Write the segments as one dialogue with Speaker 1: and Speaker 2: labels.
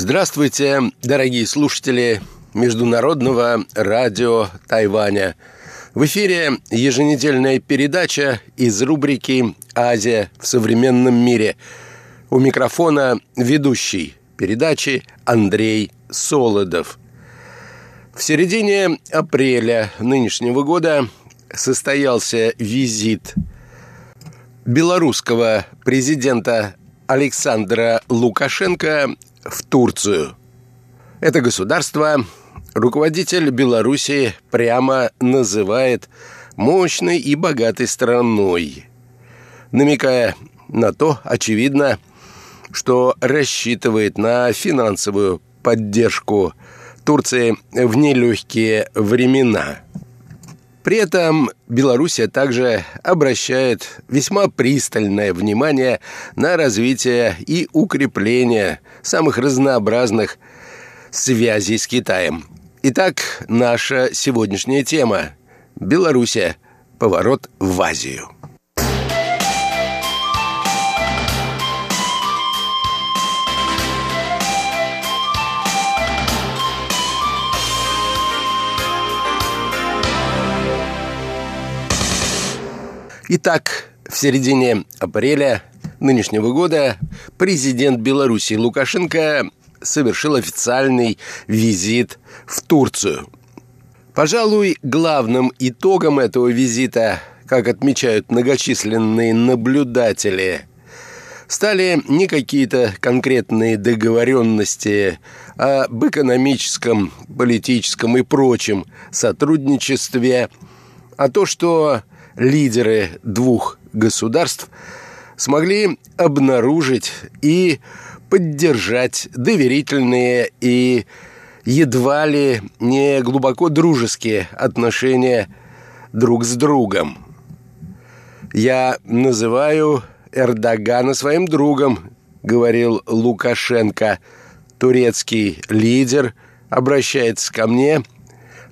Speaker 1: Здравствуйте, дорогие слушатели Международного радио Тайваня. В эфире еженедельная передача из рубрики «Азия в современном мире». У микрофона ведущий передачи Андрей Солодов. В середине апреля нынешнего года состоялся визит белорусского президента Александра Лукашенко в Турцию. Это государство руководитель Белоруссии прямо называет мощной и богатой страной, намекая на то, очевидно, что рассчитывает на финансовую поддержку Турции в нелегкие времена. При этом Белоруссия также обращает весьма пристальное внимание на развитие и укрепление самых разнообразных связей с Китаем. Итак, наша сегодняшняя тема – Белоруссия. Поворот в Азию. Итак, в середине апреля нынешнего года президент Беларуси Лукашенко совершил официальный визит в Турцию. Пожалуй, главным итогом этого визита, как отмечают многочисленные наблюдатели, стали не какие-то конкретные договоренности об экономическом, политическом и прочем сотрудничестве, а то, что лидеры двух государств смогли обнаружить и поддержать доверительные и едва ли не глубоко дружеские отношения друг с другом. «Я называю Эрдогана своим другом», — говорил Лукашенко. Турецкий лидер обращается ко мне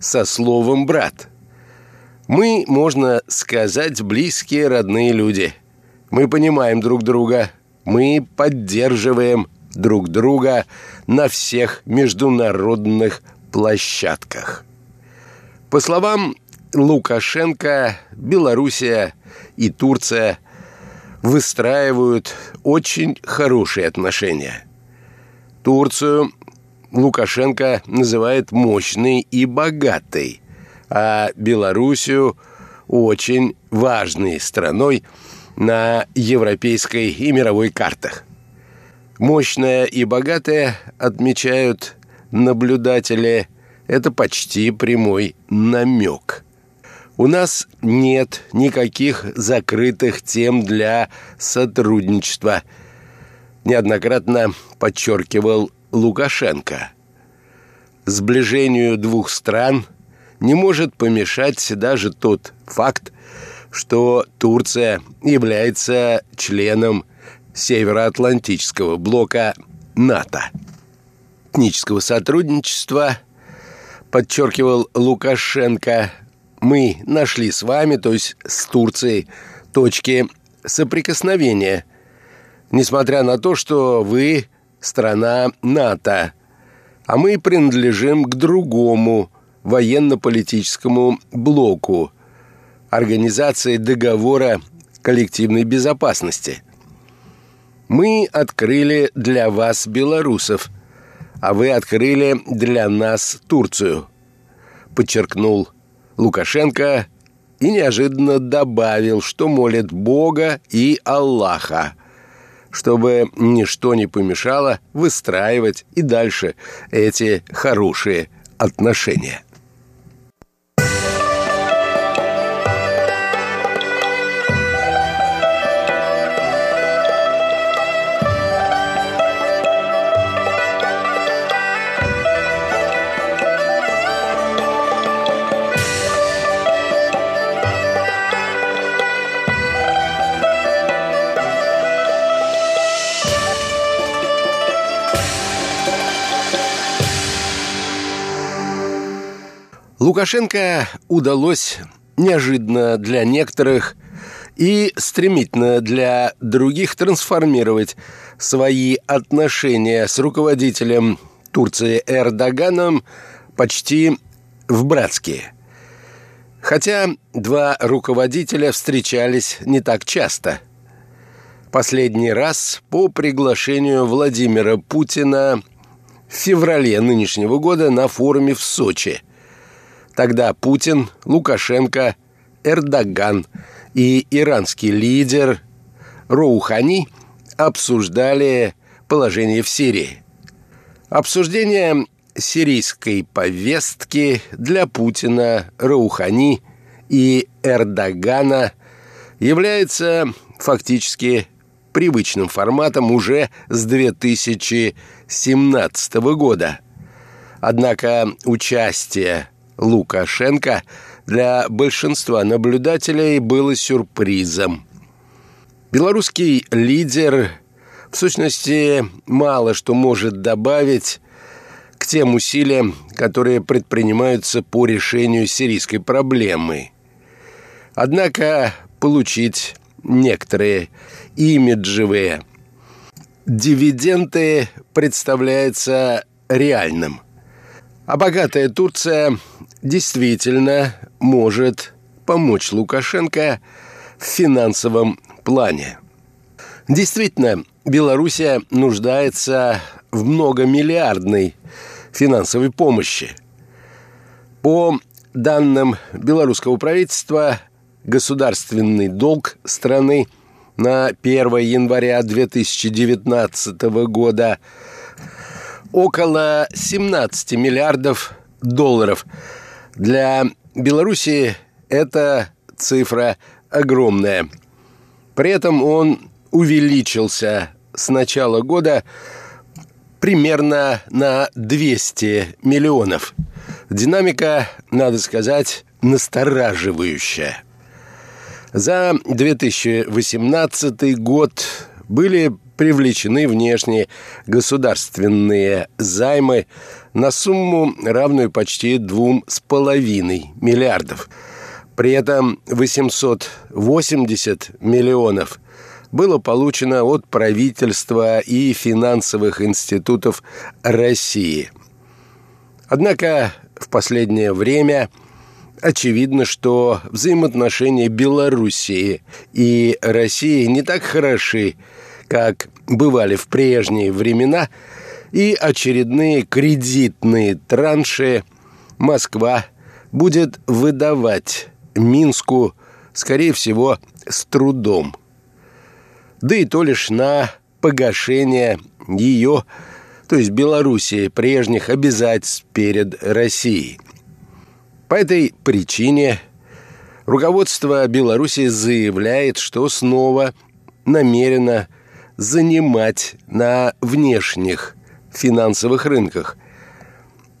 Speaker 1: со словом «брат». Мы, можно сказать, близкие родные люди. Мы понимаем друг друга. Мы поддерживаем друг друга на всех международных площадках. По словам Лукашенко, Белоруссия и Турция выстраивают очень хорошие отношения. Турцию Лукашенко называет мощной и богатой а Белоруссию очень важной страной на европейской и мировой картах. Мощная и богатая, отмечают наблюдатели, это почти прямой намек. У нас нет никаких закрытых тем для сотрудничества, неоднократно подчеркивал Лукашенко. Сближению двух стран – не может помешать даже тот факт, что Турция является членом Североатлантического блока НАТО. Этнического сотрудничества, подчеркивал Лукашенко, мы нашли с вами, то есть с Турцией, точки соприкосновения, несмотря на то, что вы страна НАТО, а мы принадлежим к другому военно-политическому блоку Организации договора коллективной безопасности. Мы открыли для вас белорусов, а вы открыли для нас Турцию, подчеркнул Лукашенко и неожиданно добавил, что молит Бога и Аллаха, чтобы ничто не помешало выстраивать и дальше эти хорошие отношения. Лукашенко удалось неожиданно для некоторых и стремительно для других трансформировать свои отношения с руководителем Турции Эрдоганом почти в братские. Хотя два руководителя встречались не так часто. Последний раз по приглашению Владимира Путина в феврале нынешнего года на форуме в Сочи. Тогда Путин, Лукашенко, Эрдоган и иранский лидер Роухани обсуждали положение в Сирии. Обсуждение сирийской повестки для Путина, Раухани и Эрдогана является фактически привычным форматом уже с 2017 года. Однако участие Лукашенко для большинства наблюдателей было сюрпризом. Белорусский лидер в сущности мало что может добавить к тем усилиям, которые предпринимаются по решению сирийской проблемы. Однако получить некоторые имиджевые дивиденды представляется реальным. А богатая Турция действительно может помочь Лукашенко в финансовом плане. Действительно, Белоруссия нуждается в многомиллиардной финансовой помощи. По данным белорусского правительства, государственный долг страны на 1 января 2019 года около 17 миллиардов долларов. Для Белоруссии эта цифра огромная. При этом он увеличился с начала года примерно на 200 миллионов. Динамика, надо сказать, настораживающая. За 2018 год были привлечены внешние государственные займы на сумму, равную почти 2,5 миллиардов. При этом 880 миллионов было получено от правительства и финансовых институтов России. Однако в последнее время очевидно, что взаимоотношения Белоруссии и России не так хороши, как бывали в прежние времена, и очередные кредитные транши Москва будет выдавать Минску, скорее всего, с трудом – да и то лишь на погашение ее, то есть Белоруссии, прежних обязательств перед Россией. По этой причине руководство Беларуси заявляет, что снова намерено занимать на внешних финансовых рынках.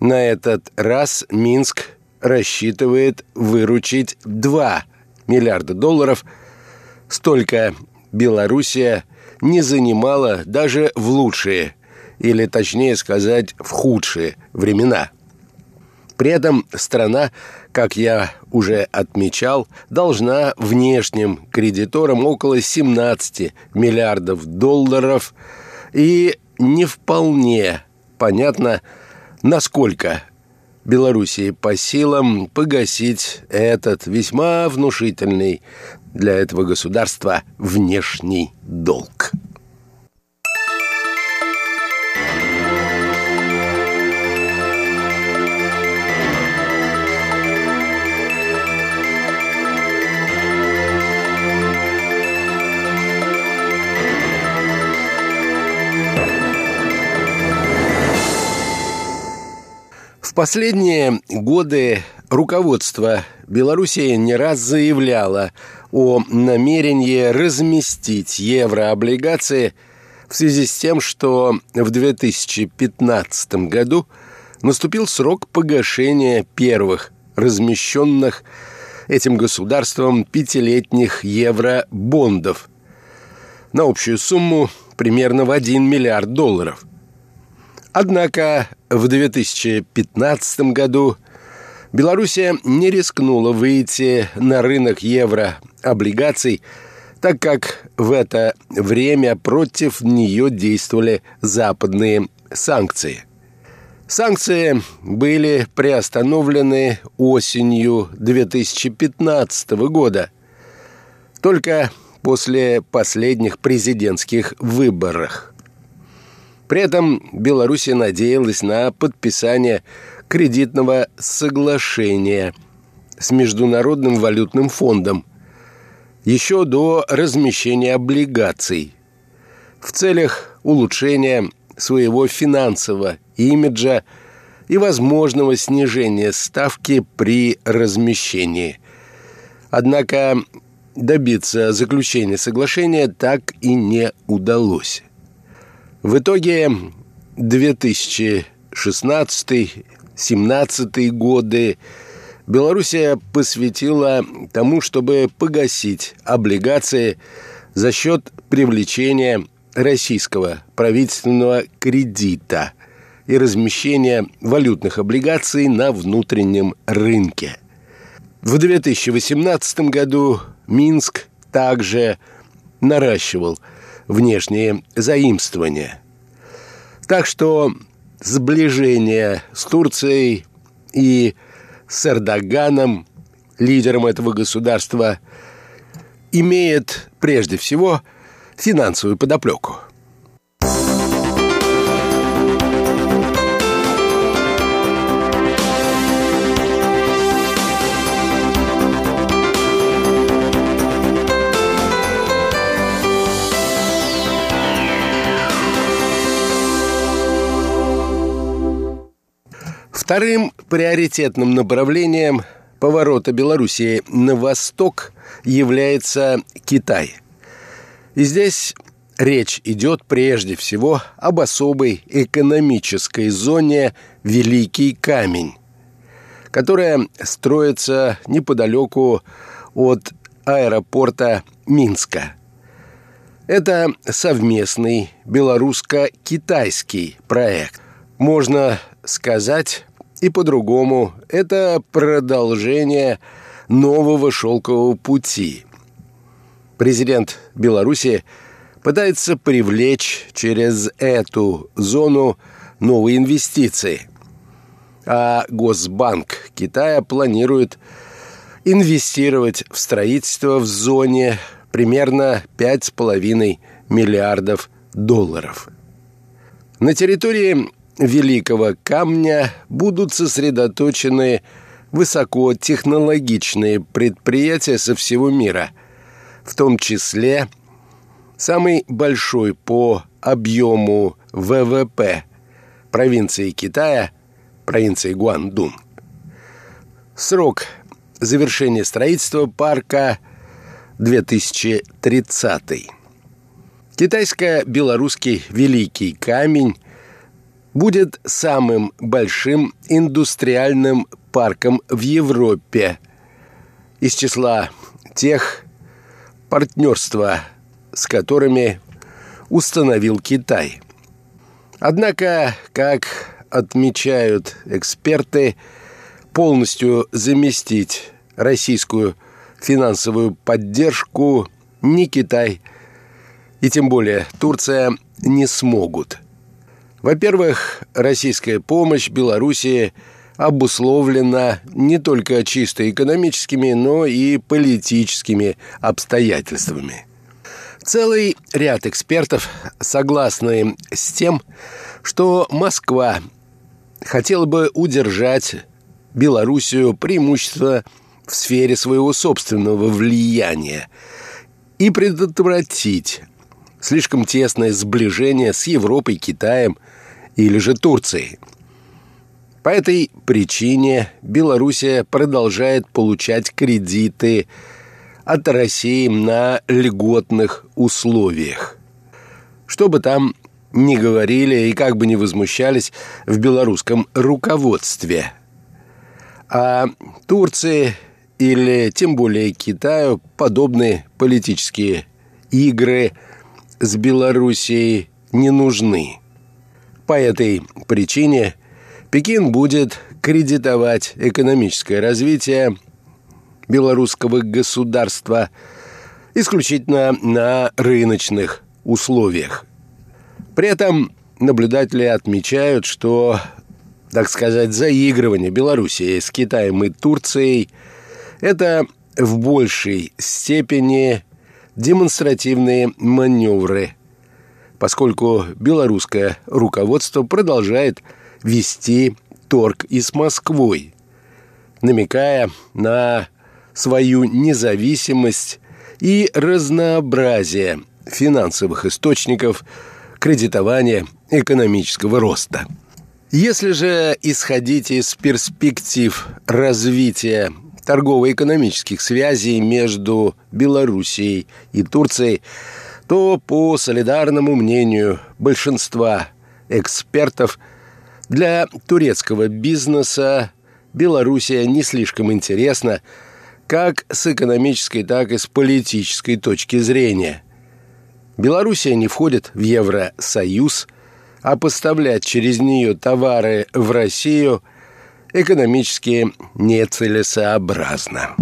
Speaker 1: На этот раз Минск рассчитывает выручить 2 миллиарда долларов, столько Белоруссия не занимала даже в лучшие, или точнее сказать, в худшие времена. При этом страна, как я уже отмечал, должна внешним кредиторам около 17 миллиардов долларов, и не вполне понятно, насколько Белоруссии по силам погасить этот весьма внушительный для этого государства внешний долг. В последние годы руководство Белоруссии не раз заявляло о намерении разместить еврооблигации в связи с тем, что в 2015 году наступил срок погашения первых размещенных этим государством пятилетних евробондов на общую сумму примерно в 1 миллиард долларов. Однако в 2015 году Белоруссия не рискнула выйти на рынок евро облигаций, так как в это время против нее действовали западные санкции. Санкции были приостановлены осенью 2015 года, только после последних президентских выборов. При этом Беларусь надеялась на подписание кредитного соглашения с Международным валютным фондом еще до размещения облигаций в целях улучшения своего финансового имиджа и возможного снижения ставки при размещении. Однако добиться заключения соглашения так и не удалось. В итоге 2016-17 годы Белоруссия посвятила тому, чтобы погасить облигации за счет привлечения российского правительственного кредита и размещения валютных облигаций на внутреннем рынке. В 2018 году Минск также наращивал внешние заимствования. Так что сближение с Турцией и с Эрдоганом, лидером этого государства, имеет прежде всего финансовую подоплеку – Вторым приоритетным направлением поворота Белоруссии на восток является Китай. И здесь речь идет прежде всего об особой экономической зоне «Великий камень», которая строится неподалеку от аэропорта Минска. Это совместный белорусско-китайский проект. Можно сказать, и по-другому. Это продолжение нового шелкового пути. Президент Беларуси пытается привлечь через эту зону новые инвестиции. А Госбанк Китая планирует инвестировать в строительство в зоне примерно 5,5 миллиардов долларов. На территории Великого Камня будут сосредоточены высокотехнологичные предприятия со всего мира, в том числе самый большой по объему ВВП провинции Китая, провинции Гуандун. Срок завершения строительства парка 2030. Китайско-белорусский Великий Камень – будет самым большим индустриальным парком в Европе из числа тех партнерства, с которыми установил Китай. Однако, как отмечают эксперты, полностью заместить российскую финансовую поддержку ни Китай и тем более Турция не смогут – во-первых, российская помощь Белоруссии обусловлена не только чисто экономическими, но и политическими обстоятельствами. Целый ряд экспертов согласны с тем, что Москва хотела бы удержать Белоруссию преимущество в сфере своего собственного влияния и предотвратить слишком тесное сближение с Европой, Китаем или же Турцией. По этой причине Белоруссия продолжает получать кредиты от России на льготных условиях. Что бы там ни говорили и как бы ни возмущались в белорусском руководстве. А Турции или тем более Китаю подобные политические игры – с Белоруссией не нужны. По этой причине Пекин будет кредитовать экономическое развитие белорусского государства исключительно на рыночных условиях. При этом наблюдатели отмечают, что, так сказать, заигрывание Белоруссии с Китаем и Турцией – это в большей степени демонстративные маневры, поскольку белорусское руководство продолжает вести торг и с Москвой, намекая на свою независимость и разнообразие финансовых источников кредитования экономического роста. Если же исходить из перспектив развития торгово-экономических связей между Белоруссией и Турцией, то, по солидарному мнению большинства экспертов, для турецкого бизнеса Белоруссия не слишком интересна как с экономической, так и с политической точки зрения. Белоруссия не входит в Евросоюз, а поставлять через нее товары в Россию экономически нецелесообразно.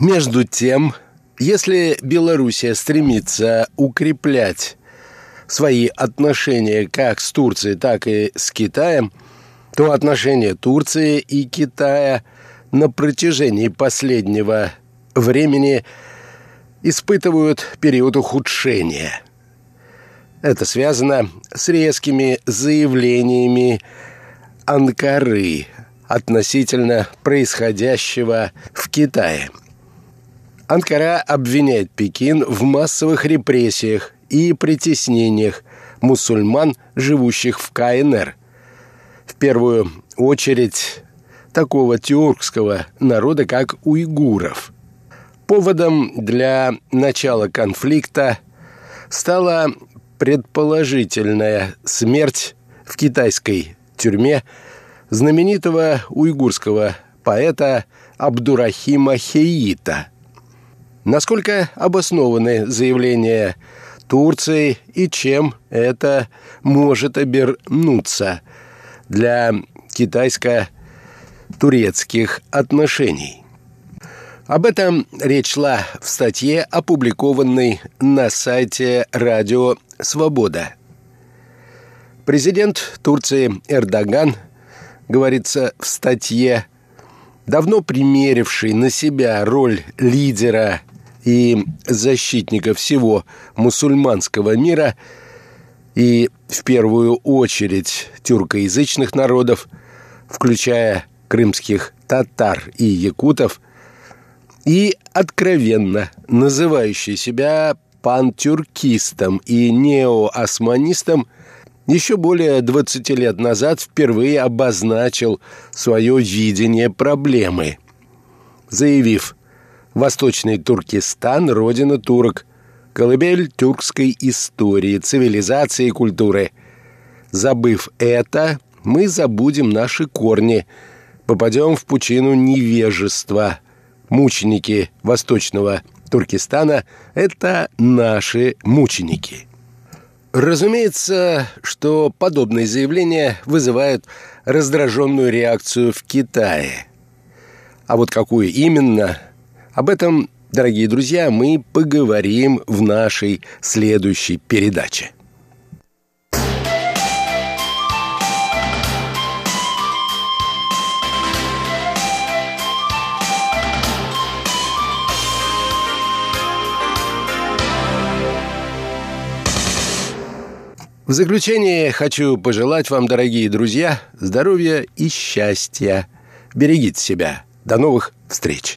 Speaker 1: Между тем, если Белоруссия стремится укреплять свои отношения как с Турцией, так и с Китаем, то отношения Турции и Китая на протяжении последнего времени испытывают период ухудшения. Это связано с резкими заявлениями Анкары относительно происходящего в Китае – Анкара обвиняет Пекин в массовых репрессиях и притеснениях мусульман, живущих в КНР. В первую очередь такого тюркского народа, как уйгуров. Поводом для начала конфликта стала предположительная смерть в китайской тюрьме знаменитого уйгурского поэта Абдурахима Хеита – Насколько обоснованы заявления Турции и чем это может обернуться для китайско-турецких отношений? Об этом речь шла в статье, опубликованной на сайте «Радио Свобода». Президент Турции Эрдоган, говорится в статье, давно примеривший на себя роль лидера и защитника всего мусульманского мира и в первую очередь тюркоязычных народов, включая крымских татар и якутов, и откровенно называющий себя пантюркистом и неоосманистом, еще более 20 лет назад впервые обозначил свое видение проблемы, заявив Восточный Туркестан – родина турок, колыбель тюркской истории, цивилизации и культуры. Забыв это, мы забудем наши корни, попадем в пучину невежества. Мученики Восточного Туркестана – это наши мученики. Разумеется, что подобные заявления вызывают раздраженную реакцию в Китае. А вот какую именно – об этом, дорогие друзья, мы поговорим в нашей следующей передаче. В заключение хочу пожелать вам, дорогие друзья, здоровья и счастья. Берегите себя. До новых встреч!